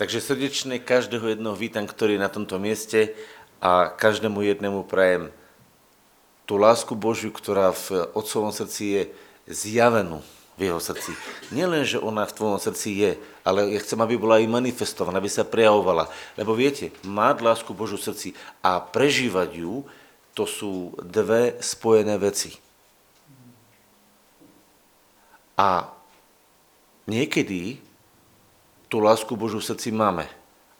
Takže srdečne každého jednoho vítam, ktorý je na tomto mieste a každému jednému prajem tú lásku Božiu, ktorá v Otcovom srdci je zjavenú v jeho srdci. Nielen, že ona v tvojom srdci je, ale ja chcem, aby bola aj manifestovaná, aby sa prejavovala. Lebo viete, mať lásku Božiu v srdci a prežívať ju, to sú dve spojené veci. A niekedy tú lásku Božiu v srdci máme,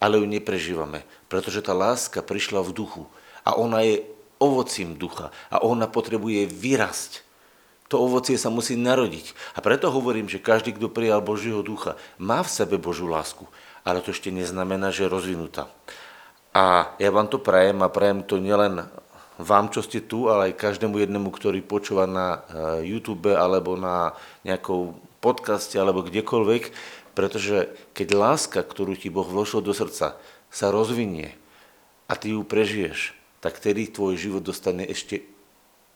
ale ju neprežívame, pretože tá láska prišla v duchu a ona je ovocím ducha a ona potrebuje vyrasť. To ovocie sa musí narodiť. A preto hovorím, že každý, kto prijal Božieho ducha, má v sebe Božiu lásku, ale to ešte neznamená, že je rozvinutá. A ja vám to prajem a prajem to nielen vám, čo ste tu, ale aj každému jednému, ktorý počúva na eh, YouTube alebo na nejakou podcaste alebo kdekoľvek, pretože keď láska, ktorú ti Boh vložil do srdca, sa rozvinie a ty ju prežiješ, tak tedy tvoj život dostane ešte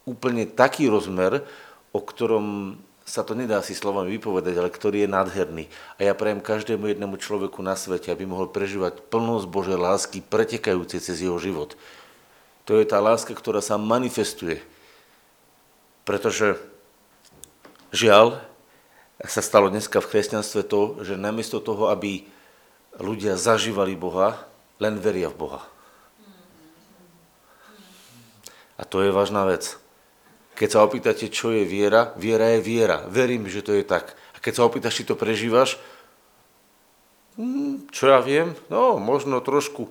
úplne taký rozmer, o ktorom sa to nedá si slovami vypovedať, ale ktorý je nádherný. A ja prajem každému jednému človeku na svete, aby mohol prežívať plnosť Božej lásky pretekajúcej cez jeho život. To je tá láska, ktorá sa manifestuje. Pretože žiaľ, sa stalo dneska v kresťanstve to, že namiesto toho, aby ľudia zažívali Boha, len veria v Boha. A to je vážna vec. Keď sa opýtate, čo je viera, viera je viera. Verím, že to je tak. A keď sa opýtaš, či to prežívaš, hm, čo ja viem, no možno trošku.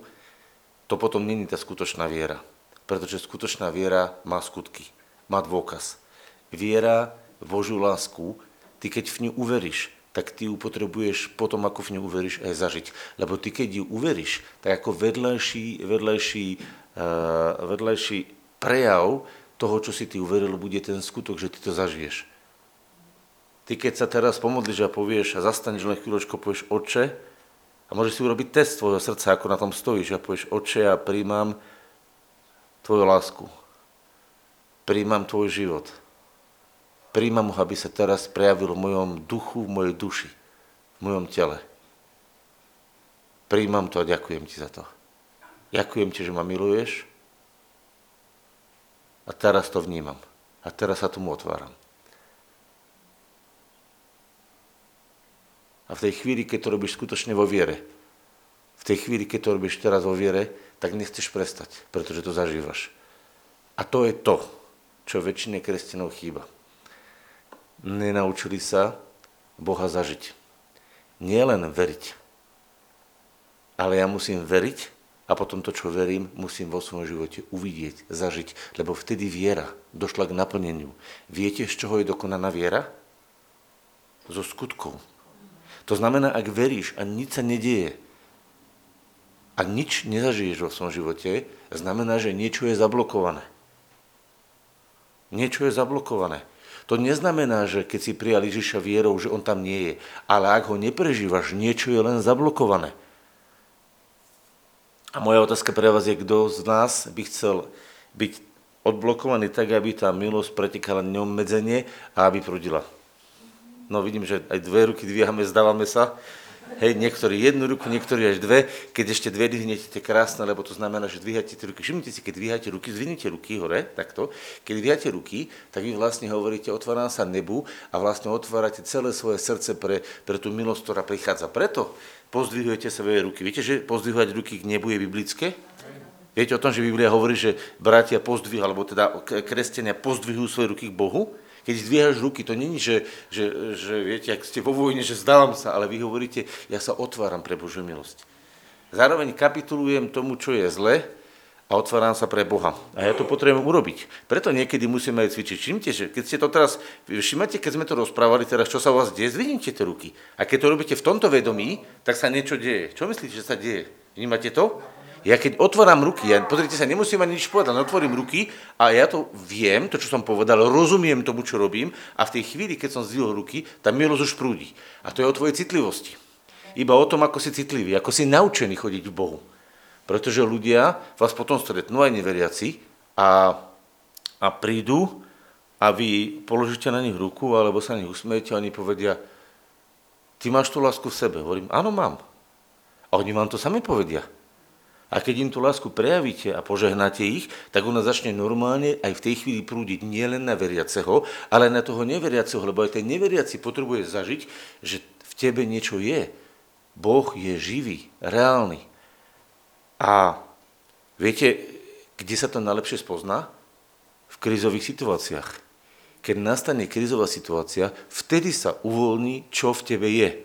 To potom není tá skutočná viera. Pretože skutočná viera má skutky, má dôkaz. Viera v Božiu lásku ty keď v ňu uveríš, tak ty ju potrebuješ potom, ako v ňu uveríš, aj zažiť. Lebo ty keď ju uveríš, tak ako vedľajší, vedľajší, uh, vedľajší prejav toho, čo si ty uveril, bude ten skutok, že ty to zažiješ. Ty keď sa teraz pomodlíš a povieš a zastaneš len chvíľočko, povieš oče a môžeš si urobiť test tvojho srdca, ako na tom stojíš a povieš oče a príjmam tvoju lásku. Príjmam tvoj život príjmam ho, aby sa teraz prejavil v mojom duchu, v mojej duši, v mojom tele. Príjmam to a ďakujem ti za to. Ďakujem ti, že ma miluješ a teraz to vnímam. A teraz sa tomu otváram. A v tej chvíli, keď to robíš skutočne vo viere, v tej chvíli, keď to robíš teraz vo viere, tak nechceš prestať, pretože to zažívaš. A to je to, čo väčšine kresťanov chýba nenaučili sa Boha zažiť. Nie len veriť, ale ja musím veriť a potom to, čo verím, musím vo svojom živote uvidieť, zažiť, lebo vtedy viera došla k naplneniu. Viete, z čoho je dokonaná viera? Zo skutkov. To znamená, ak veríš a nič sa nedieje, ak nič nezažiješ vo svojom živote, znamená, že niečo je zablokované. Niečo je zablokované. To neznamená, že keď si prijal Ježiša vierou, že on tam nie je. Ale ak ho neprežívaš, niečo je len zablokované. A moja otázka pre vás je, kto z nás by chcel byť odblokovaný tak, aby tá milosť pretekala neobmedzenie a aby prudila. No vidím, že aj dve ruky dvíhame, zdávame sa. Hej, niektorí jednu ruku, niektorí až dve. Keď ešte dve dvihnete, to je krásne, lebo to znamená, že dvíhate tie ruky. Všimnite si, keď dvíhate ruky, zdvihnite ruky hore, takto. Keď dvíhate ruky, tak vy vlastne hovoríte, otváram sa nebu a vlastne otvárate celé svoje srdce pre, pre tú milosť, ktorá prichádza. Preto pozdvihujete svoje ruky. Viete, že pozdvihovať ruky k nebu je biblické? Viete o tom, že Biblia hovorí, že bratia pozdvihujú, alebo teda kresťania pozdvihujú svoje ruky k Bohu? Keď zdvíhaš ruky, to není, že, že, že viete, ak ste vo vojne, že zdávam sa, ale vy hovoríte, ja sa otváram pre Božiu milosť. Zároveň kapitulujem tomu, čo je zle a otváram sa pre Boha. A ja to potrebujem urobiť. Preto niekedy musíme aj cvičiť. Všimte, že keď ste to teraz, všimate, keď sme to rozprávali teraz, čo sa u vás deje, zdvihnite tie ruky. A keď to robíte v tomto vedomí, tak sa niečo deje. Čo myslíte, že sa deje? Vnímate to? Ja keď otváram ruky, ja, pozrite sa, nemusím ani nič povedať, otvorím ruky a ja to viem, to, čo som povedal, rozumiem tomu, čo robím a v tej chvíli, keď som zdvihol ruky, tá milosť už prúdi. A to je o tvojej citlivosti. Iba o tom, ako si citlivý, ako si naučený chodiť v Bohu. Pretože ľudia vás potom stretnú aj neveriaci a, a prídu a vy položíte na nich ruku alebo sa nich usmejete a oni povedia, ty máš tú lásku v sebe. Hovorím, áno, mám. A oni vám to sami povedia. A keď im tú lásku prejavíte a požehnáte ich, tak ona začne normálne aj v tej chvíli prúdiť nielen na veriaceho, ale na toho neveriaceho, lebo aj ten neveriaci potrebuje zažiť, že v tebe niečo je. Boh je živý, reálny. A viete, kde sa to najlepšie spozná? V krizových situáciách. Keď nastane krizová situácia, vtedy sa uvoľní, čo v tebe je.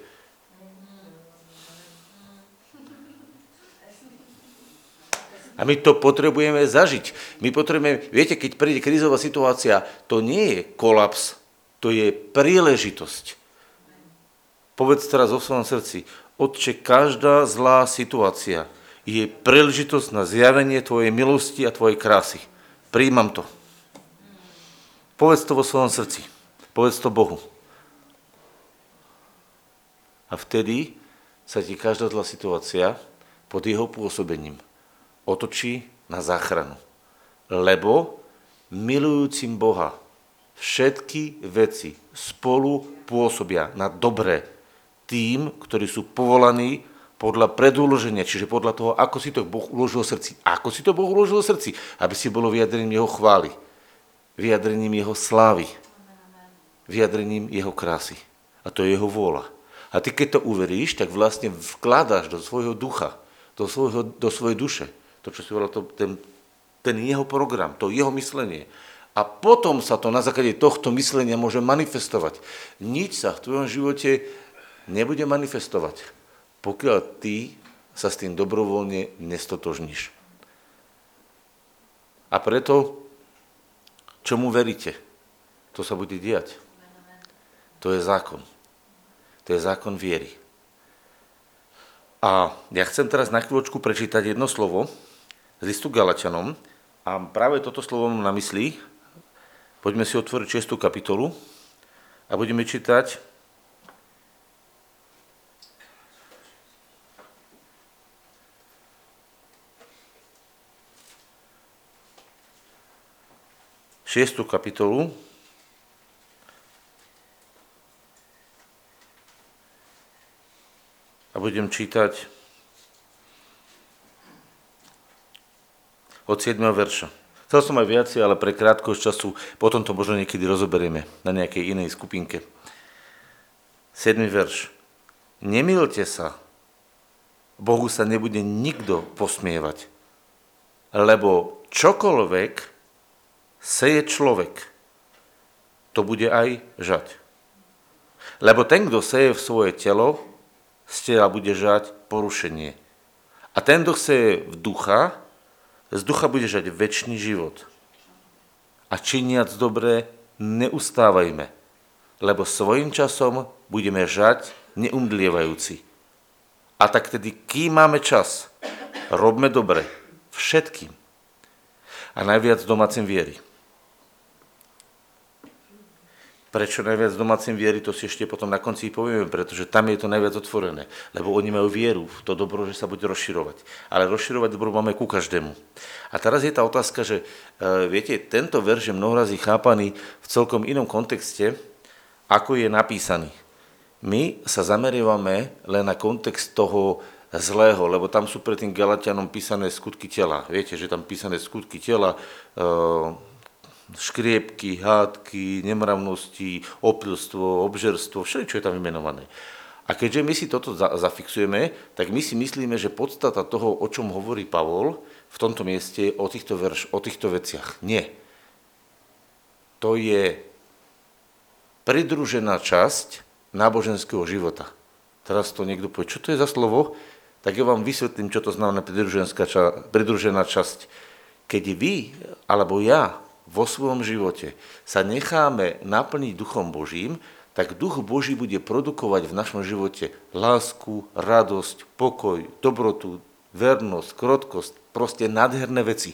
A my to potrebujeme zažiť. My potrebujeme, viete, keď príde krizová situácia, to nie je kolaps, to je príležitosť. Povedz teraz o svojom srdci, Otče, každá zlá situácia je príležitosť na zjavenie Tvojej milosti a Tvojej krásy. Príjmam to. Povedz to vo svojom srdci. Povedz to Bohu. A vtedy sa ti každá zlá situácia pod jeho pôsobením otočí na záchranu. Lebo milujúcim Boha všetky veci spolu pôsobia na dobré tým, ktorí sú povolaní podľa predúloženia, čiže podľa toho, ako si to Boh uložil v srdci. Ako si to Boh uložil v srdci? Aby si bolo vyjadrením Jeho chvály, vyjadrením Jeho slávy, vyjadrením Jeho krásy. A to je Jeho vôľa. A ty, keď to uveríš, tak vlastne vkladáš do svojho ducha, do, svojho, do svojej duše to, čo si hovoril, to, ten, ten jeho program, to jeho myslenie. A potom sa to na základe tohto myslenia môže manifestovať. Nič sa v tvojom živote nebude manifestovať, pokiaľ ty sa s tým dobrovoľne nestotožníš. A preto, čomu veríte, to sa bude diať. To je zákon. To je zákon viery. A ja chcem teraz na chvíľočku prečítať jedno slovo, z listu Galačanom a práve toto slovo mám na mysli. Poďme si otvoriť 6. kapitolu a budeme čítať šiestu kapitolu a budem čítať od 7. verša. Chcel som aj viacej, ale pre krátkosť času potom to možno niekedy rozoberieme na nejakej inej skupinke. 7. verš. Nemilte sa, Bohu sa nebude nikto posmievať, lebo čokoľvek seje človek, to bude aj žať. Lebo ten, kto seje v svoje telo, z tela bude žať porušenie. A ten, kto seje v ducha, z ducha bude žať väčší život. A činiac dobré, neustávajme, lebo svojim časom budeme žať neumdlievajúci. A tak tedy, kým máme čas, robme dobre všetkým. A najviac domácim viery. Prečo najviac domácim viery, to si ešte potom na konci povieme, pretože tam je to najviac otvorené. Lebo oni majú vieru v to dobro, že sa bude rozširovať. Ale rozširovať dobro máme ku každému. A teraz je tá otázka, že e, viete, tento verš je mnohorazí chápaný v celkom inom kontexte, ako je napísaný. My sa zameriavame len na kontext toho zlého, lebo tam sú pred tým Galatianom písané skutky tela. Viete, že tam písané skutky tela, e, škriepky, hádky, nemravnosti, opilstvo, obžerstvo, všetko, čo je tam vymenované. A keďže my si toto za, zafixujeme, tak my si myslíme, že podstata toho, o čom hovorí Pavol v tomto mieste, o týchto, verš, o týchto veciach. Nie. To je pridružená časť náboženského života. Teraz to niekto povie, čo to je za slovo? Tak ja vám vysvetlím, čo to znamená pridružená časť. Keď vy, alebo ja, vo svojom živote sa necháme naplniť Duchom Božím, tak Duch Boží bude produkovať v našom živote lásku, radosť, pokoj, dobrotu, vernosť, krotkosť, proste nádherné veci.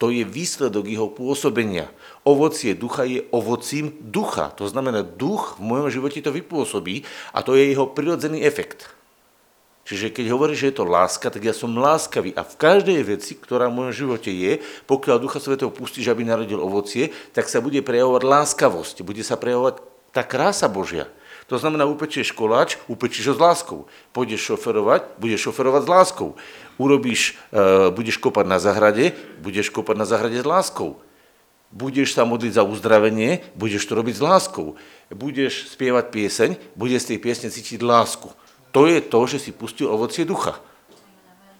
To je výsledok jeho pôsobenia. Ovocie ducha je ovocím ducha. To znamená, duch v mojom živote to vypôsobí a to je jeho prirodzený efekt. Čiže keď hovorí, že je to láska, tak ja som láskavý. A v každej veci, ktorá v mojom živote je, pokiaľ Ducha Svetého pustíš, aby narodil ovocie, tak sa bude prejavovať láskavosť, bude sa prejavovať tá krása Božia. To znamená, upečieš koláč, upečíš ho s láskou. Pôjdeš šoferovať, budeš šoferovať s láskou. Urobíš, uh, budeš kopať na zahrade, budeš kopať na zahrade s láskou. Budeš sa modliť za uzdravenie, budeš to robiť s láskou. Budeš spievať pieseň, budeš z tej piesne cítiť lásku. To je to, že si pustil ovocie ducha.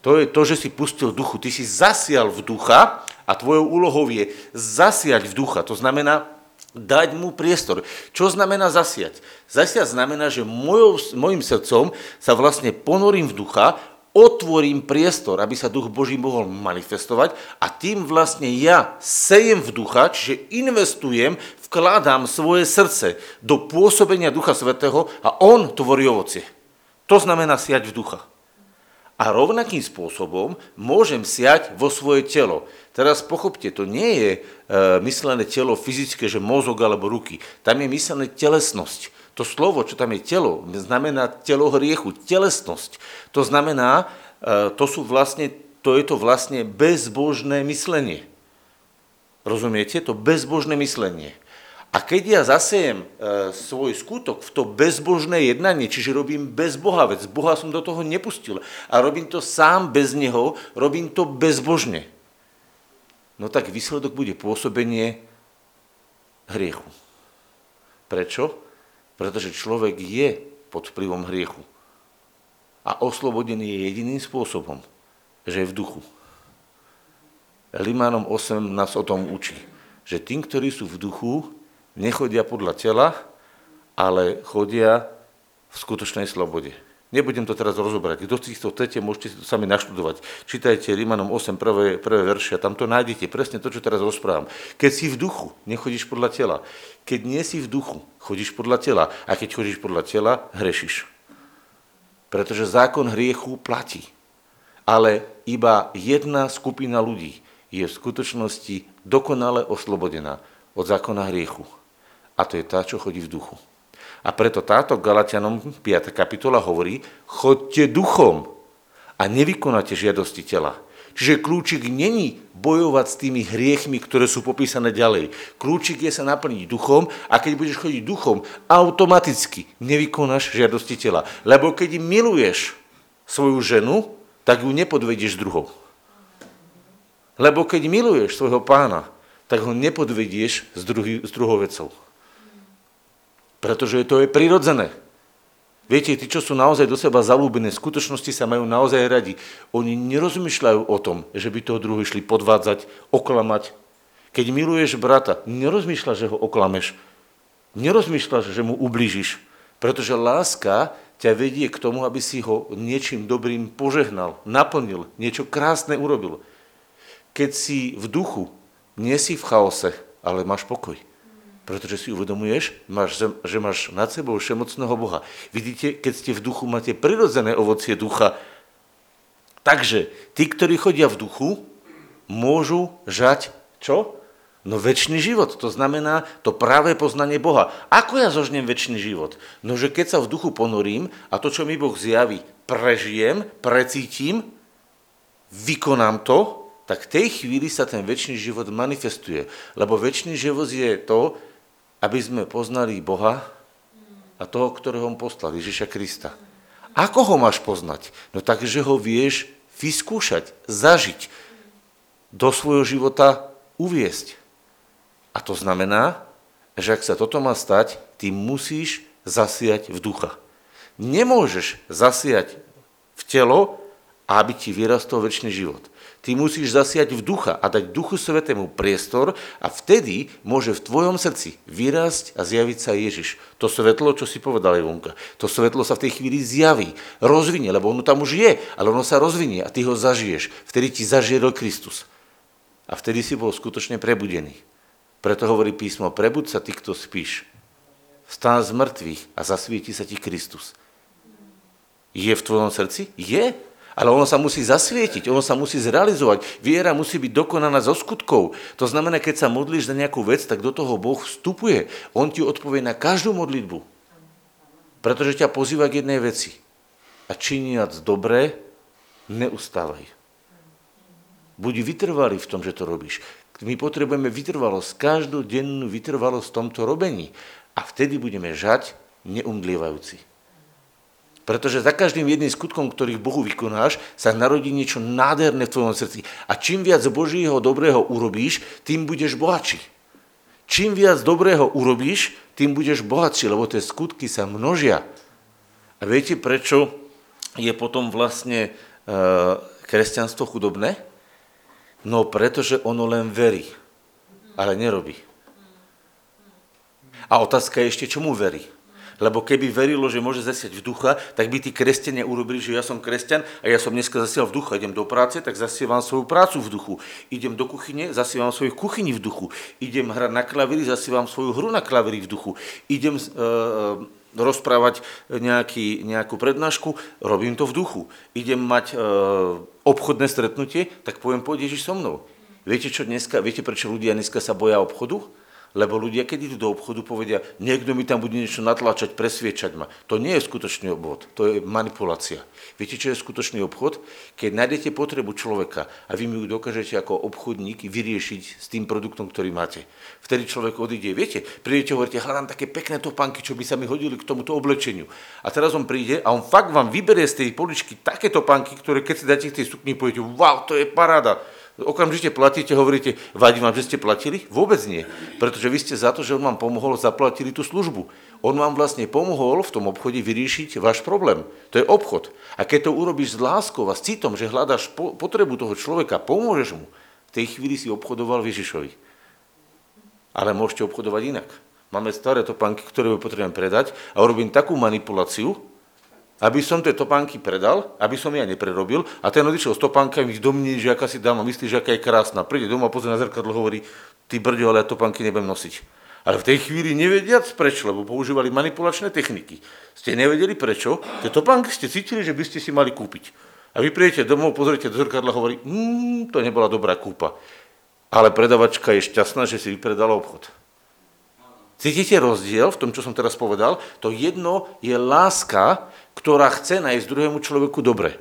To je to, že si pustil duchu. Ty si zasial v ducha a tvojou úlohou je zasiať v ducha. To znamená dať mu priestor. Čo znamená zasiať? Zasiať znamená, že mojou, mojim srdcom sa vlastne ponorím v ducha, otvorím priestor, aby sa duch Boží mohol manifestovať a tým vlastne ja sejem v ducha, čiže investujem, vkladám svoje srdce do pôsobenia Ducha Svetého a on tvorí ovocie. To znamená siať v ducha. A rovnakým spôsobom môžem siať vo svoje telo. Teraz pochopte, to nie je e, myslené telo fyzické, že mozog alebo ruky. Tam je myslené telesnosť. To slovo, čo tam je telo, znamená telo hriechu, telesnosť. To znamená, e, to, sú vlastne, to je to vlastne bezbožné myslenie. Rozumiete? To bezbožné myslenie. A keď ja zasejem e, svoj skutok v to bezbožné jednanie, čiže robím bez Boha vec, Boha som do toho nepustil a robím to sám bez Neho, robím to bezbožne, no tak výsledok bude pôsobenie hriechu. Prečo? Pretože človek je pod vplyvom hriechu. A oslobodený je jediným spôsobom, že je v duchu. Limanom 8 nás o tom učí, že tým, ktorí sú v duchu, nechodia podľa tela, ale chodia v skutočnej slobode. Nebudem to teraz rozobrať. Kto si to chcete, môžete si to sami naštudovať. Čítajte Rímanom 8, prvé, prvé a tam to nájdete. Presne to, čo teraz rozprávam. Keď si v duchu, nechodíš podľa tela. Keď nie si v duchu, chodíš podľa tela. A keď chodíš podľa tela, hrešiš. Pretože zákon hriechu platí. Ale iba jedna skupina ľudí je v skutočnosti dokonale oslobodená od zákona hriechu a to je tá, čo chodí v duchu. A preto táto Galatianom 5. kapitola hovorí, chodte duchom a nevykonáte žiadosti tela. Čiže kľúčik není bojovať s tými hriechmi, ktoré sú popísané ďalej. Kľúčik je sa naplniť duchom a keď budeš chodiť duchom, automaticky nevykonáš žiadosti tela. Lebo keď miluješ svoju ženu, tak ju nepodvedieš druhou. Lebo keď miluješ svojho pána, tak ho nepodvedieš s, druhý, s druhou vecou. Pretože to je prirodzené. Viete, tí, čo sú naozaj do seba zalúbené, v skutočnosti sa majú naozaj radi. Oni nerozmýšľajú o tom, že by toho druhého išli podvádzať, oklamať. Keď miluješ brata, nerozmýšľaš, že ho oklameš. Nerozmýšľaš, že mu ublížiš. Pretože láska ťa vedie k tomu, aby si ho niečím dobrým požehnal, naplnil, niečo krásne urobil. Keď si v duchu, nie si v chaose, ale máš pokoj pretože si uvedomuješ, máš, že máš nad sebou všemocného Boha. Vidíte, keď ste v duchu, máte prirodzené ovocie ducha. Takže tí, ktorí chodia v duchu, môžu žať čo? No väčší život, to znamená to práve poznanie Boha. Ako ja zožnem väčší život? No že keď sa v duchu ponorím a to, čo mi Boh zjaví, prežijem, precítim, vykonám to, tak v tej chvíli sa ten väčší život manifestuje. Lebo väčší život je to, aby sme poznali Boha a toho, ktorého on poslal, Ježiša Krista. Ako ho máš poznať? No tak, že ho vieš vyskúšať, zažiť, do svojho života uviesť. A to znamená, že ak sa toto má stať, ty musíš zasiať v ducha. Nemôžeš zasiať v telo, aby ti vyrastol väčší život. Ty musíš zasiať v ducha a dať duchu svetému priestor a vtedy môže v tvojom srdci vyrásť a zjaviť sa Ježiš. To svetlo, čo si povedal Ivonka, to svetlo sa v tej chvíli zjaví, rozvinie, lebo ono tam už je, ale ono sa rozvinie a ty ho zažiješ. Vtedy ti zažije Kristus. A vtedy si bol skutočne prebudený. Preto hovorí písmo, prebud sa ty, kto spíš. Vstán z mŕtvych a zasvieti sa ti Kristus. Je v tvojom srdci? Je. Ale ono sa musí zasvietiť, ono sa musí zrealizovať. Viera musí byť dokonaná zo skutkov. To znamená, keď sa modlíš za nejakú vec, tak do toho Boh vstupuje. On ti odpovie na každú modlitbu. Pretože ťa pozýva k jednej veci. A činiac dobré, neustávaj. Buď vytrvalý v tom, že to robíš. My potrebujeme vytrvalosť, každodennú vytrvalosť v tomto robení. A vtedy budeme žať neumdlievajúci. Pretože za každým jedným skutkom, ktorý Bohu vykonáš, sa narodí niečo nádherné v tvojom srdci. A čím viac Božího dobrého urobíš, tým budeš bohatší. Čím viac dobrého urobíš, tým budeš bohatší, lebo tie skutky sa množia. A viete, prečo je potom vlastne e, kresťanstvo chudobné? No pretože ono len verí, ale nerobí. A otázka je ešte, čomu verí? Lebo keby verilo, že môže zasiať v ducha, tak by tí kresťania urobili, že ja som kresťan a ja som dneska zasial v duchu. Idem do práce, tak zasievam svoju prácu v duchu. Idem do kuchyne, zasievam svoju kuchyni v duchu. Idem hrať na klavíri, zasievam svoju hru na klavíri v duchu. Idem uh, rozprávať nejaký, nejakú prednášku, robím to v duchu. Idem mať uh, obchodné stretnutie, tak poviem, Ježiš so mnou. Viete čo dneska, viete prečo ľudia dneska sa boja obchodu? Lebo ľudia, keď idú do obchodu, povedia, niekto mi tam bude niečo natlačať, presviečať ma. To nie je skutočný obchod, to je manipulácia. Viete, čo je skutočný obchod? Keď nájdete potrebu človeka a vy mi ju dokážete ako obchodník vyriešiť s tým produktom, ktorý máte. Vtedy človek odíde. Viete, prídete a hovoríte, hľadám také pekné topánky, čo by sa mi hodili k tomuto oblečeniu. A teraz on príde a on fakt vám vyberie z tej poličky také topánky, ktoré keď si dáte k tej sukni, poviete, wow, to je paráda okamžite platíte, hovoríte, vadí vám, že ste platili? Vôbec nie, pretože vy ste za to, že on vám pomohol, zaplatili tú službu. On vám vlastne pomohol v tom obchode vyriešiť váš problém. To je obchod. A keď to urobíš s láskou a s citom, že hľadáš potrebu toho človeka, pomôžeš mu, v tej chvíli si obchodoval Ježišovi. Ale môžete obchodovať inak. Máme staré topánky, ktoré potrebujem predať a urobím takú manipuláciu, aby som tie topánky predal, aby som ja neprerobil a ten odišiel s topánkami do mne, že aká si dáma, myslí, že aká je krásna. Príde domov, pozrie na zrkadlo, hovorí, ty brďo, ale ja topánky nebudem nosiť. Ale v tej chvíli nevediac prečo, lebo používali manipulačné techniky. Ste nevedeli prečo, tie topánky ste cítili, že by ste si mali kúpiť. A vy prídete domov, pozriete do zrkadla a hovorí, mmm, to nebola dobrá kúpa. Ale predavačka je šťastná, že si vypredala obchod. Cítite rozdiel v tom, čo som teraz povedal? To jedno je láska, ktorá chce nájsť druhému človeku dobre.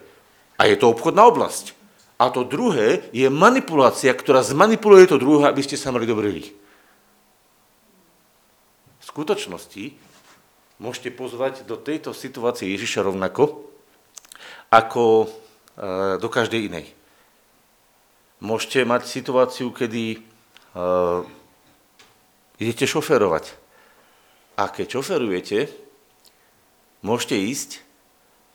A je to obchodná oblasť. A to druhé je manipulácia, ktorá zmanipuluje to druhé, aby ste sa mali dobre. V skutočnosti môžete pozvať do tejto situácie Ježiša rovnako, ako e, do každej inej. Môžete mať situáciu, kedy uh, idete šoferovať. A keď šoferujete, môžete ísť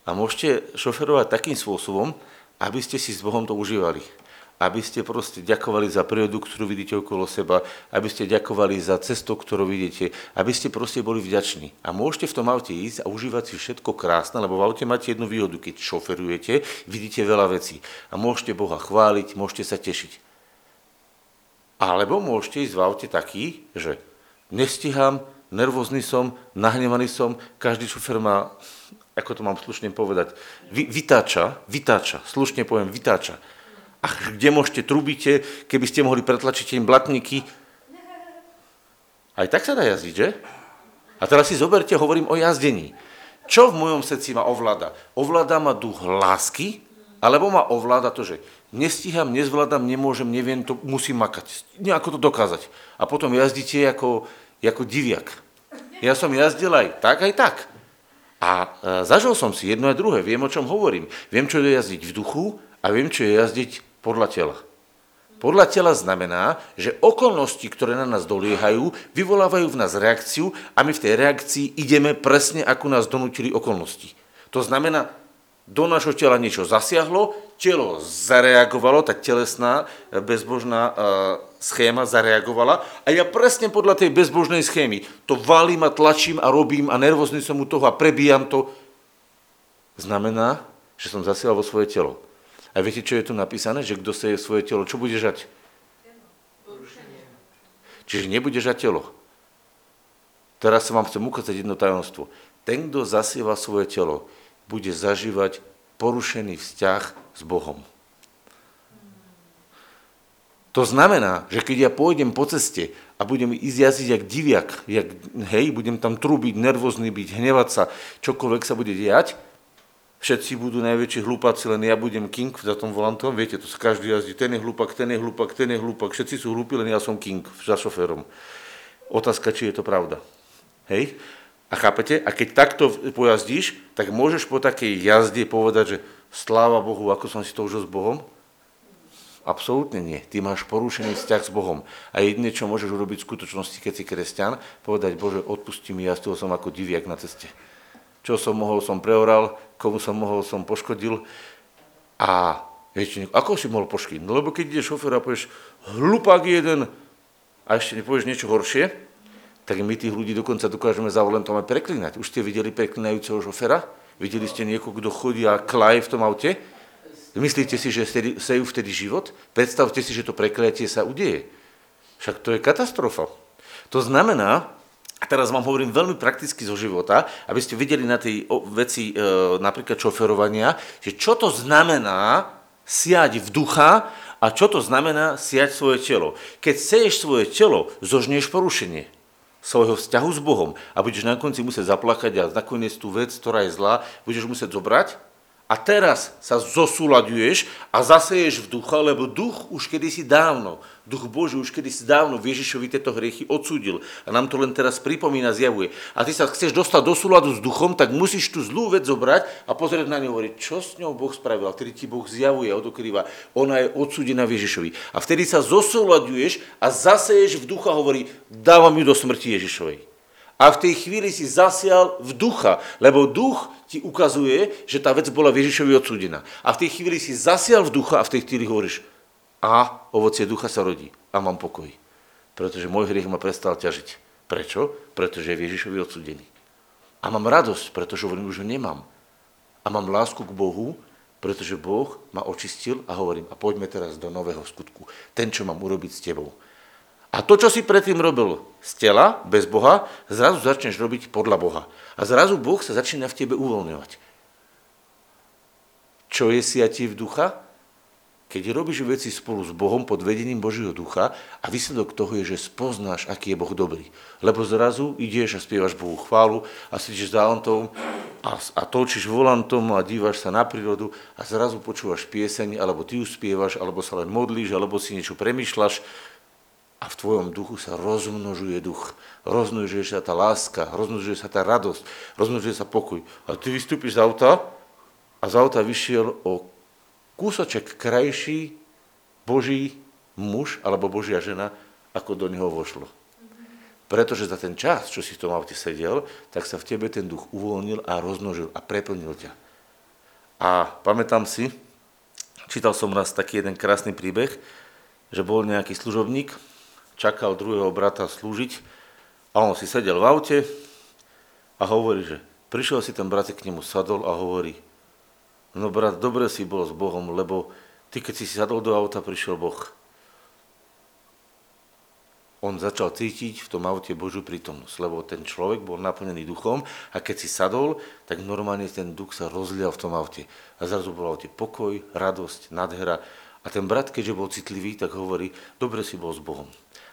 a môžete šoferovať takým spôsobom, aby ste si s Bohom to užívali. Aby ste proste ďakovali za prírodu, ktorú vidíte okolo seba, aby ste ďakovali za cestu, ktorú vidíte, aby ste proste boli vďační. A môžete v tom aute ísť a užívať si všetko krásne, lebo v aute máte jednu výhodu, keď šoferujete, vidíte veľa vecí. A môžete Boha chváliť, môžete sa tešiť. Alebo môžete ísť v aute taký, že nestihám, nervózny som, nahnevaný som, každý šofer má ako to mám slušne povedať, vy, vytáča, vytáča, slušne poviem, vytáča. A kde môžete, trubíte, keby ste mohli pretlačiť im blatníky. Aj tak sa dá jazdiť, že? A teraz si zoberte, hovorím o jazdení. Čo v mojom srdci ma ovláda? Ovláda ma duch lásky, alebo ma ovláda to, že nestíham, nezvládam, nemôžem, neviem, to musím makať. Nejako to dokázať. A potom jazdíte ako, ako diviak. Ja som jazdil aj tak, aj tak. A e, zažil som si jedno a druhé, viem, o čom hovorím. Viem, čo je jazdiť v duchu a viem, čo je jazdiť podľa tela. Podľa tela znamená, že okolnosti, ktoré na nás doliehajú, vyvolávajú v nás reakciu a my v tej reakcii ideme presne, ako nás donútili okolnosti. To znamená, do našho tela niečo zasiahlo, telo zareagovalo, tá telesná e, bezbožná e, schéma zareagovala a ja presne podľa tej bezbožnej schémy to valím a tlačím a robím a nervózny som u toho a prebíjam to. Znamená, že som zasial vo svoje telo. A viete, čo je tu napísané? Že kto seje svoje telo, čo bude žať? Čiže nebude žať telo. Teraz sa vám chcem ukázať jedno tajomstvo. Ten, kto zasieva svoje telo, bude zažívať porušený vzťah s Bohom. To znamená, že keď ja pôjdem po ceste a budem ísť jazdiť jak diviak, jak, hej, budem tam trúbiť, nervózny byť, hnevať sa, čokoľvek sa bude diať, všetci budú najväčší hlupáci, len ja budem king za tom volantom, viete, to sa každý jazdí, ten je hlupak, ten je hlupak, ten je hlupak, všetci sú hlupí, len ja som king za šoférom. Otázka, či je to pravda. Hej? A chápete? A keď takto pojazdíš, tak môžeš po takej jazde povedať, že sláva Bohu, ako som si to užil s Bohom? Absolútne nie. Ty máš porušený vzťah s Bohom. A jedine, čo môžeš urobiť v skutočnosti, keď si kresťan, povedať, Bože, odpusti mi, ja som ako diviak na ceste. Čo som mohol, som preoral, komu som mohol, som poškodil. A viete, ako si mohol poškodiť? No lebo keď ideš šofer a povieš, hlupák jeden, a ešte nepovieš niečo horšie, tak my tých ľudí dokonca dokážeme za volantom aj preklinať. Už ste videli preklinajúceho šofera? Videli ste niekoho, kto chodí a klaje v tom aute? Myslíte si, že sejú vtedy život? Predstavte si, že to prekliatie sa udeje. Však to je katastrofa. To znamená, a teraz vám hovorím veľmi prakticky zo života, aby ste videli na tej veci e, napríklad šoferovania, že čo to znamená siať v ducha a čo to znamená siať svoje telo. Keď seješ svoje telo, zožnieš porušenie svojho vzťahu s Bohom a budeš na konci musieť zaplakať a nakoniec tú vec, ktorá je zlá, budeš musieť zobrať a teraz sa zosúľaduješ a zaseješ v ducha, lebo duch už kedysi dávno, duch Boží už kedysi dávno Ježišovi tieto hriechy odsúdil a nám to len teraz pripomína, zjavuje. A ty sa chceš dostať do súladu s duchom, tak musíš tú zlú vec zobrať a pozrieť na ňu hovoriť, čo s ňou Boh spravil, a vtedy ti Boh zjavuje a odokrýva, ona je odsúdená Ježišovi. A vtedy sa zosúľaduješ a zaseješ v ducha, hovorí, dávam ju do smrti Ježišovej. A v tej chvíli si zasial v ducha, lebo duch ti ukazuje, že tá vec bola Ježišovi odsúdená. A v tej chvíli si zasial v ducha a v tej chvíli hovoríš, a ovocie ducha sa rodí a mám pokoj. Pretože môj hriech ma prestal ťažiť. Prečo? Pretože je Ježišovi odsúdený. A mám radosť, pretože hovorím, už ho nemám. A mám lásku k Bohu, pretože Boh ma očistil a hovorím, a poďme teraz do nového skutku. Ten, čo mám urobiť s tebou. A to, čo si predtým robil z tela, bez Boha, zrazu začneš robiť podľa Boha. A zrazu Boh sa začína v tebe uvoľňovať. Čo je siatie v ducha? Keď robíš veci spolu s Bohom pod vedením Božieho ducha a výsledok toho je, že spoznáš, aký je Boh dobrý. Lebo zrazu ideš a spievaš Bohu chválu a sedíš za autom a, a točíš volantom a dívaš sa na prírodu a zrazu počúvaš pieseň, alebo ty ju spievaš, alebo sa len modlíš, alebo si niečo premýšľaš a v tvojom duchu sa rozmnožuje duch. Rozmnožuje sa tá láska, rozmnožuje sa tá radosť, rozmnožuje sa pokoj. A ty vystúpiš z auta a z auta vyšiel o kúsoček krajší Boží muž alebo Božia žena, ako do neho vošlo. Pretože za ten čas, čo si v tom aute sedel, tak sa v tebe ten duch uvoľnil a rozmnožil a preplnil ťa. A pamätám si, čítal som raz taký jeden krásny príbeh, že bol nejaký služobník, čakal druhého brata slúžiť a on si sedel v aute a hovorí, že prišiel si ten brat k nemu sadol a hovorí, no brat, dobre si bol s Bohom, lebo ty keď si sadol do auta, prišiel Boh. On začal cítiť v tom aute Božiu prítomnosť, lebo ten človek bol naplnený duchom a keď si sadol, tak normálne ten duch sa rozlial v tom aute. A zrazu bol v aute pokoj, radosť, nádhera. A ten brat, keďže bol citlivý, tak hovorí, dobre si bol s Bohom.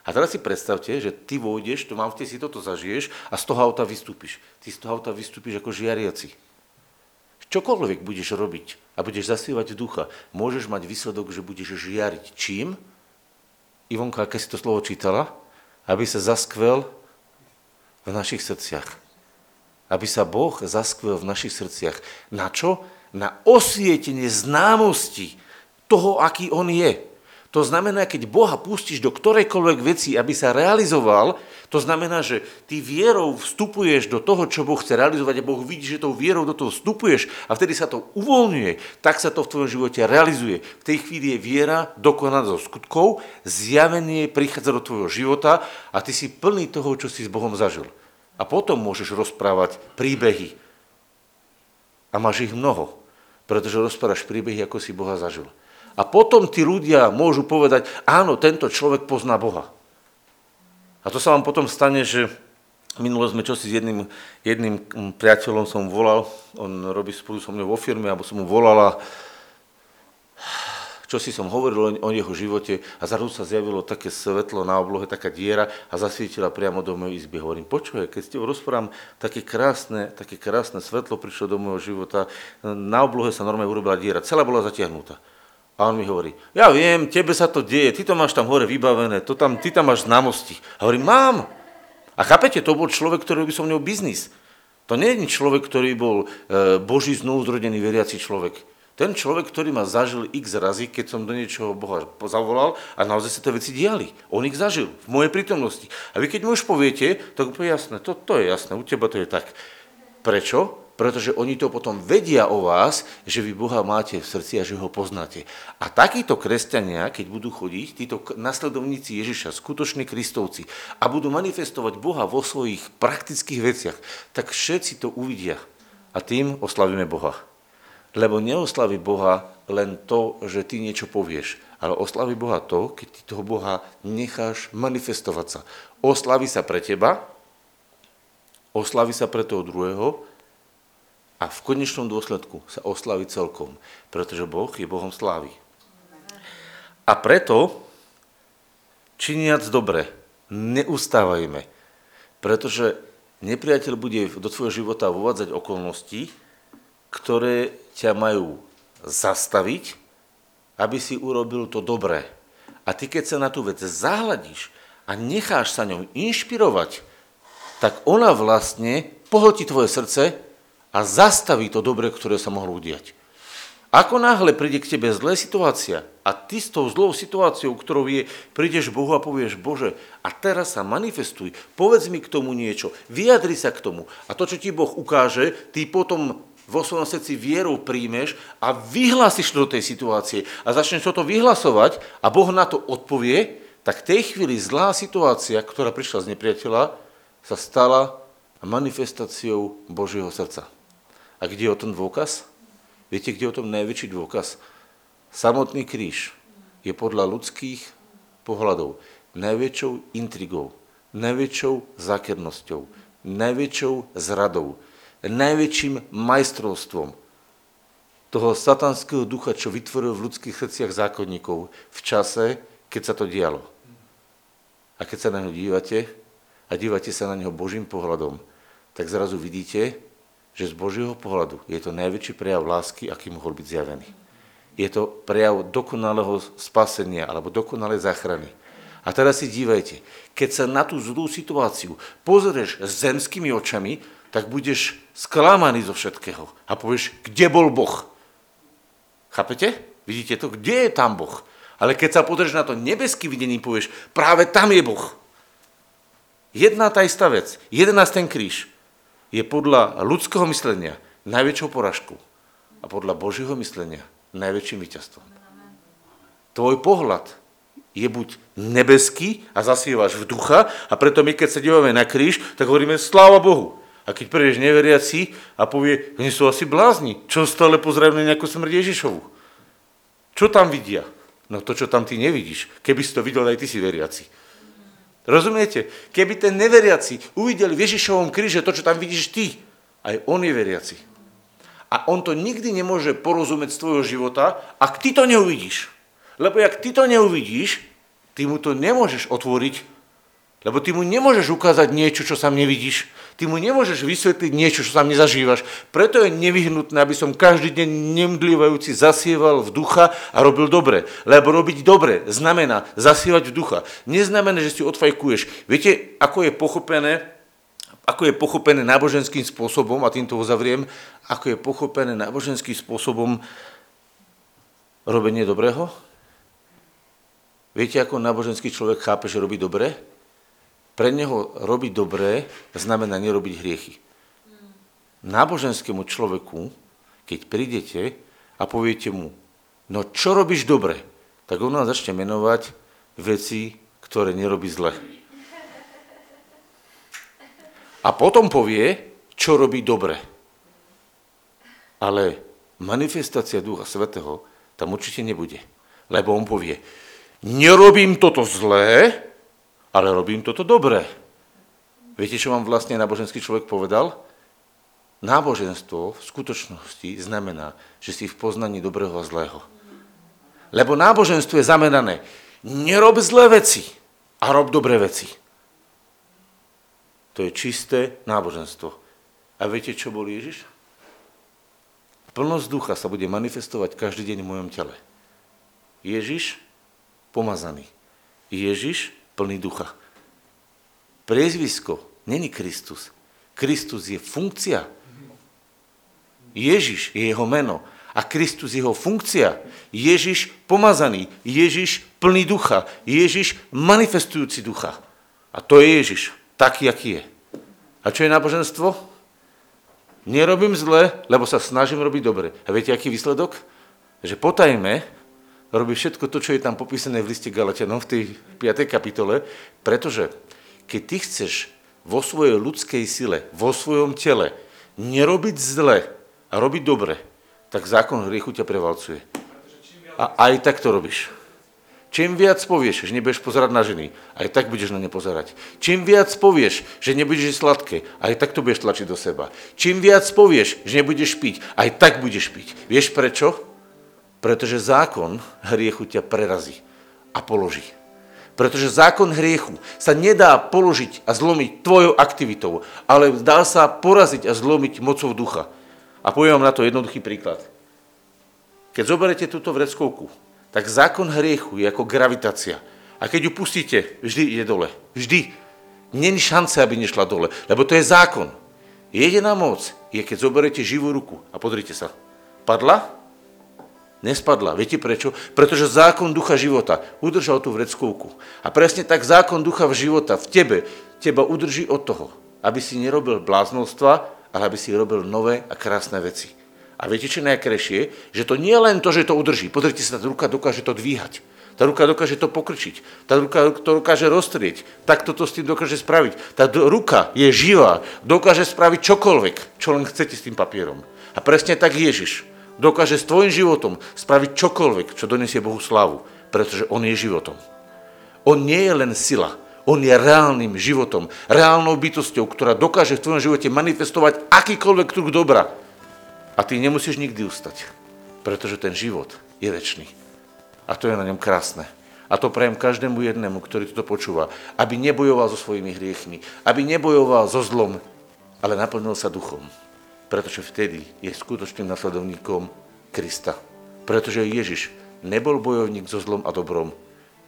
A teraz si predstavte, že ty vojdeš, tu mám v si toto zažiješ a z toho auta vystúpiš. Ty z toho auta vystúpiš ako žiariaci. Čokoľvek budeš robiť a budeš zasievať ducha, môžeš mať výsledok, že budeš žiariť. Čím? Ivonka, aké si to slovo čítala? Aby sa zaskvel v našich srdciach. Aby sa Boh zaskvel v našich srdciach. Na čo? Na osvietenie známosti toho, aký On je. To znamená, keď Boha pustíš do ktorejkoľvek veci, aby sa realizoval, to znamená, že ty vierou vstupuješ do toho, čo Boh chce realizovať a Boh vidí, že tou vierou do toho vstupuješ a vtedy sa to uvoľňuje, tak sa to v tvojom živote realizuje. V tej chvíli je viera dokonaná zo skutkov, zjavenie prichádza do tvojho života a ty si plný toho, čo si s Bohom zažil. A potom môžeš rozprávať príbehy. A máš ich mnoho, pretože rozprávaš príbehy, ako si Boha zažil. A potom tí ľudia môžu povedať, áno, tento človek pozná Boha. A to sa vám potom stane, že minule sme čosi s jedným, jedným priateľom som volal, on robí spolu so mnou vo firme, alebo som mu volala, čo si som hovoril o, jeho živote a zrazu sa zjavilo také svetlo na oblohe, taká diera a zasvietila priamo do mojej izby. Hovorím, počuje, keď ste rozprávam, také krásne, také krásne svetlo prišlo do môjho života, na oblohe sa normálne urobila diera, celá bola zatiahnutá. A on mi hovorí, ja viem, tebe sa to deje, ty to máš tam hore vybavené, to tam, ty tam máš známosti. A hovorím, mám. A chápete, to bol človek, ktorý by som mňou biznis. To nie je človek, ktorý bol e, Boží znovuzrodený veriaci človek. Ten človek, ktorý ma zažil x razy, keď som do niečoho Boha zavolal a naozaj sa tie veci diali. On ich zažil v mojej prítomnosti. A vy keď mu už poviete, tak úplne jasné, to, to je jasné, u teba to je tak. Prečo? Pretože oni to potom vedia o vás, že vy Boha máte v srdci a že ho poznáte. A takíto kresťania, keď budú chodiť, títo nasledovníci Ježiša, skutoční kristovci, a budú manifestovať Boha vo svojich praktických veciach, tak všetci to uvidia. A tým oslavíme Boha. Lebo neoslaví Boha len to, že ty niečo povieš, ale oslaví Boha to, keď ty toho Boha necháš manifestovať sa. Oslaví sa pre teba, oslaví sa pre toho druhého a v konečnom dôsledku sa oslaví celkom, pretože Boh je Bohom slávy. A preto, činiac dobre, neustávajme, pretože nepriateľ bude do tvojho života uvádzať okolnosti, ktoré ťa majú zastaviť, aby si urobil to dobré. A ty, keď sa na tú vec zahľadíš a necháš sa ňou inšpirovať, tak ona vlastne pohltí tvoje srdce a zastaví to dobre, ktoré sa mohlo udiať. Ako náhle príde k tebe zlá situácia a ty s tou zlou situáciou, ktorou je, prídeš Bohu a povieš, Bože, a teraz sa manifestuj, povedz mi k tomu niečo, vyjadri sa k tomu. A to, čo ti Boh ukáže, ty potom vo svojom srdci vierou príjmeš a vyhlásiš to do tej situácie a začneš toto vyhlasovať a Boh na to odpovie, tak v tej chvíli zlá situácia, ktorá prišla z nepriateľa, sa stala manifestáciou Božieho srdca. A kde je o tom dôkaz? Viete, kde je o tom najväčší dôkaz? Samotný kríž je podľa ľudských pohľadov najväčšou intrigou, najväčšou zákernosťou, najväčšou zradou, najväčším majstrovstvom toho satanského ducha, čo vytvoril v ľudských srdciach zákonníkov v čase, keď sa to dialo. A keď sa na ňo dívate a dívate sa na neho Božím pohľadom, tak zrazu vidíte, že z Božieho pohľadu je to najväčší prejav lásky, aký mohol byť zjavený. Je to prejav dokonalého spasenia alebo dokonalej záchrany. A teraz si dívajte, keď sa na tú zlú situáciu pozrieš zemskými očami, tak budeš sklamaný zo všetkého a povieš, kde bol Boh. Chápete? Vidíte to? Kde je tam Boh? Ale keď sa pozrieš na to nebeský videní, povieš, práve tam je Boh. Jedna tá istá vec, jeden ten kríž je podľa ľudského myslenia najväčšou poražkou a podľa Božieho myslenia najväčším víťazstvom. Tvoj pohľad je buď nebeský a zasievaš v ducha a preto my, keď sa dívame na kríž, tak hovoríme sláva Bohu. A keď prídeš neveriaci a povie, oni sú asi blázni, čo stále pozerajú na nejakú smrť Ježišovu. Čo tam vidia? No to, čo tam ty nevidíš. Keby si to videl, aj ty si veriaci. Rozumiete? Keby ten neveriaci uvidel v Ježišovom kríže to, čo tam vidíš ty, aj on je veriaci. A on to nikdy nemôže porozumieť z tvojho života, ak ty to neuvidíš. Lebo ak ty to neuvidíš, ty mu to nemôžeš otvoriť lebo ty mu nemôžeš ukázať niečo, čo sám nevidíš. Ty mu nemôžeš vysvetliť niečo, čo sám nezažívaš. Preto je nevyhnutné, aby som každý deň nemdlívajúci zasieval v ducha a robil dobre. Lebo robiť dobre znamená zasievať v ducha. Neznamená, že si odfajkuješ. Viete, ako je pochopené, ako je pochopené náboženským spôsobom, a týmto uzavriem, ako je pochopené náboženským spôsobom robenie dobrého? Viete, ako náboženský človek chápe, že robí dobre? Pre neho robiť dobré znamená nerobiť hriechy. Náboženskému človeku, keď prídete a poviete mu, no čo robíš dobre, tak on vám začne menovať veci, ktoré nerobí zle. A potom povie, čo robí dobre. Ale manifestácia Ducha Svetého tam určite nebude. Lebo on povie, nerobím toto zlé, ale robím toto dobre. Viete, čo vám vlastne náboženský človek povedal? Náboženstvo v skutočnosti znamená, že si v poznaní dobrého a zlého. Lebo náboženstvo je zamerané, nerob zlé veci a rob dobré veci. To je čisté náboženstvo. A viete, čo bol Ježiš? Plnosť ducha sa bude manifestovať každý deň v mojom tele. Ježiš pomazaný. Ježiš plný ducha. Priezvisko není Kristus. Kristus je funkcia. Ježiš je jeho meno a Kristus jeho funkcia. Ježiš pomazaný, Ježiš plný ducha, Ježiš manifestujúci ducha. A to je Ježiš, taký, aký je. A čo je náboženstvo? Nerobím zle, lebo sa snažím robiť dobre. A viete, aký výsledok? Že potajme robí všetko to, čo je tam popísané v liste Galatianom v tej 5. kapitole, pretože keď ty chceš vo svojej ľudskej sile, vo svojom tele nerobiť zle a robiť dobre, tak zákon hriechu ťa prevalcuje. A aj tak to robíš. Čím viac povieš, že nebudeš pozerať na ženy, aj tak budeš na ne pozerať. Čím viac povieš, že nebudeš sladké, aj tak to budeš tlačiť do seba. Čím viac povieš, že nebudeš piť, aj tak budeš piť. Vieš prečo? Pretože zákon hriechu ťa prerazí a položí. Pretože zákon hriechu sa nedá položiť a zlomiť tvojou aktivitou, ale dá sa poraziť a zlomiť mocou ducha. A poviem vám na to jednoduchý príklad. Keď zoberete túto vreckovku, tak zákon hriechu je ako gravitácia. A keď ju pustíte, vždy ide dole. Vždy. Není šance, aby nešla dole, lebo to je zákon. Jediná moc je, keď zoberete živú ruku a pozrite sa. Padla? Nespadla. Viete prečo? Pretože zákon ducha života udržal tú vreckovku. A presne tak zákon ducha v života v tebe, teba udrží od toho, aby si nerobil bláznostva, ale aby si robil nové a krásne veci. A viete, čo najkrajšie? Že to nie len to, že to udrží. Pozrite sa, tá ruka dokáže to dvíhať. Tá ruka dokáže to pokrčiť. Tá ruka to dokáže roztrieť. Tak toto s tým dokáže spraviť. Tá ruka je živá. Dokáže spraviť čokoľvek, čo len chcete s tým papierom. A presne tak Ježiš dokáže s tvojim životom spraviť čokoľvek, čo donesie Bohu slavu. Pretože On je životom. On nie je len sila, on je reálnym životom, reálnou bytosťou, ktorá dokáže v tvojom živote manifestovať akýkoľvek druh dobra. A ty nemusíš nikdy ustať, pretože ten život je väčší. A to je na ňom krásne. A to prajem každému jednému, ktorý toto počúva, aby nebojoval so svojimi hriechmi, aby nebojoval so zlom, ale naplnil sa duchom. Pretože vtedy je skutočným nasledovníkom Krista. Pretože Ježiš nebol bojovník so zlom a dobrom,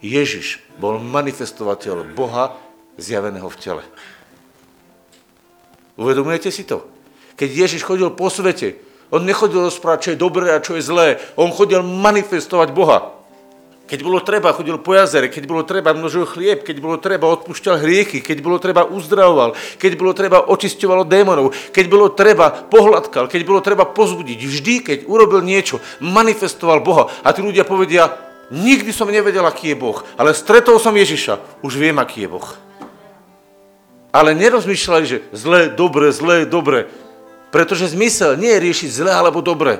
Ježiš bol manifestovateľ Boha zjaveného v tele. Uvedomujete si to? Keď Ježiš chodil po svete, on nechodil rozprávať, čo je dobré a čo je zlé. On chodil manifestovať Boha. Keď bolo treba, chodil po jazere, keď bolo treba, množil chlieb, keď bolo treba, odpúšťal hriechy, keď bolo treba, uzdravoval, keď bolo treba, očisťoval od démonov, keď bolo treba, pohľadkal, keď bolo treba pozbudiť. Vždy, keď urobil niečo, manifestoval Boha. A tí ľudia povedia, Nikdy som nevedel, aký je Boh, ale stretol som Ježiša, už viem, aký je Boh. Ale nerozmýšľali, že zlé, dobre, zlé, dobre. Pretože zmysel nie je riešiť zlé alebo dobre.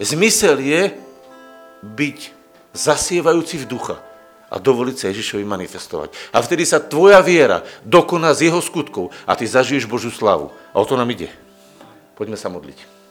Zmysel je byť zasievajúci v ducha a dovoliť sa Ježišovi manifestovať. A vtedy sa tvoja viera dokoná z jeho skutkov a ty zažiješ Božiu slavu. A o to nám ide. Poďme sa modliť.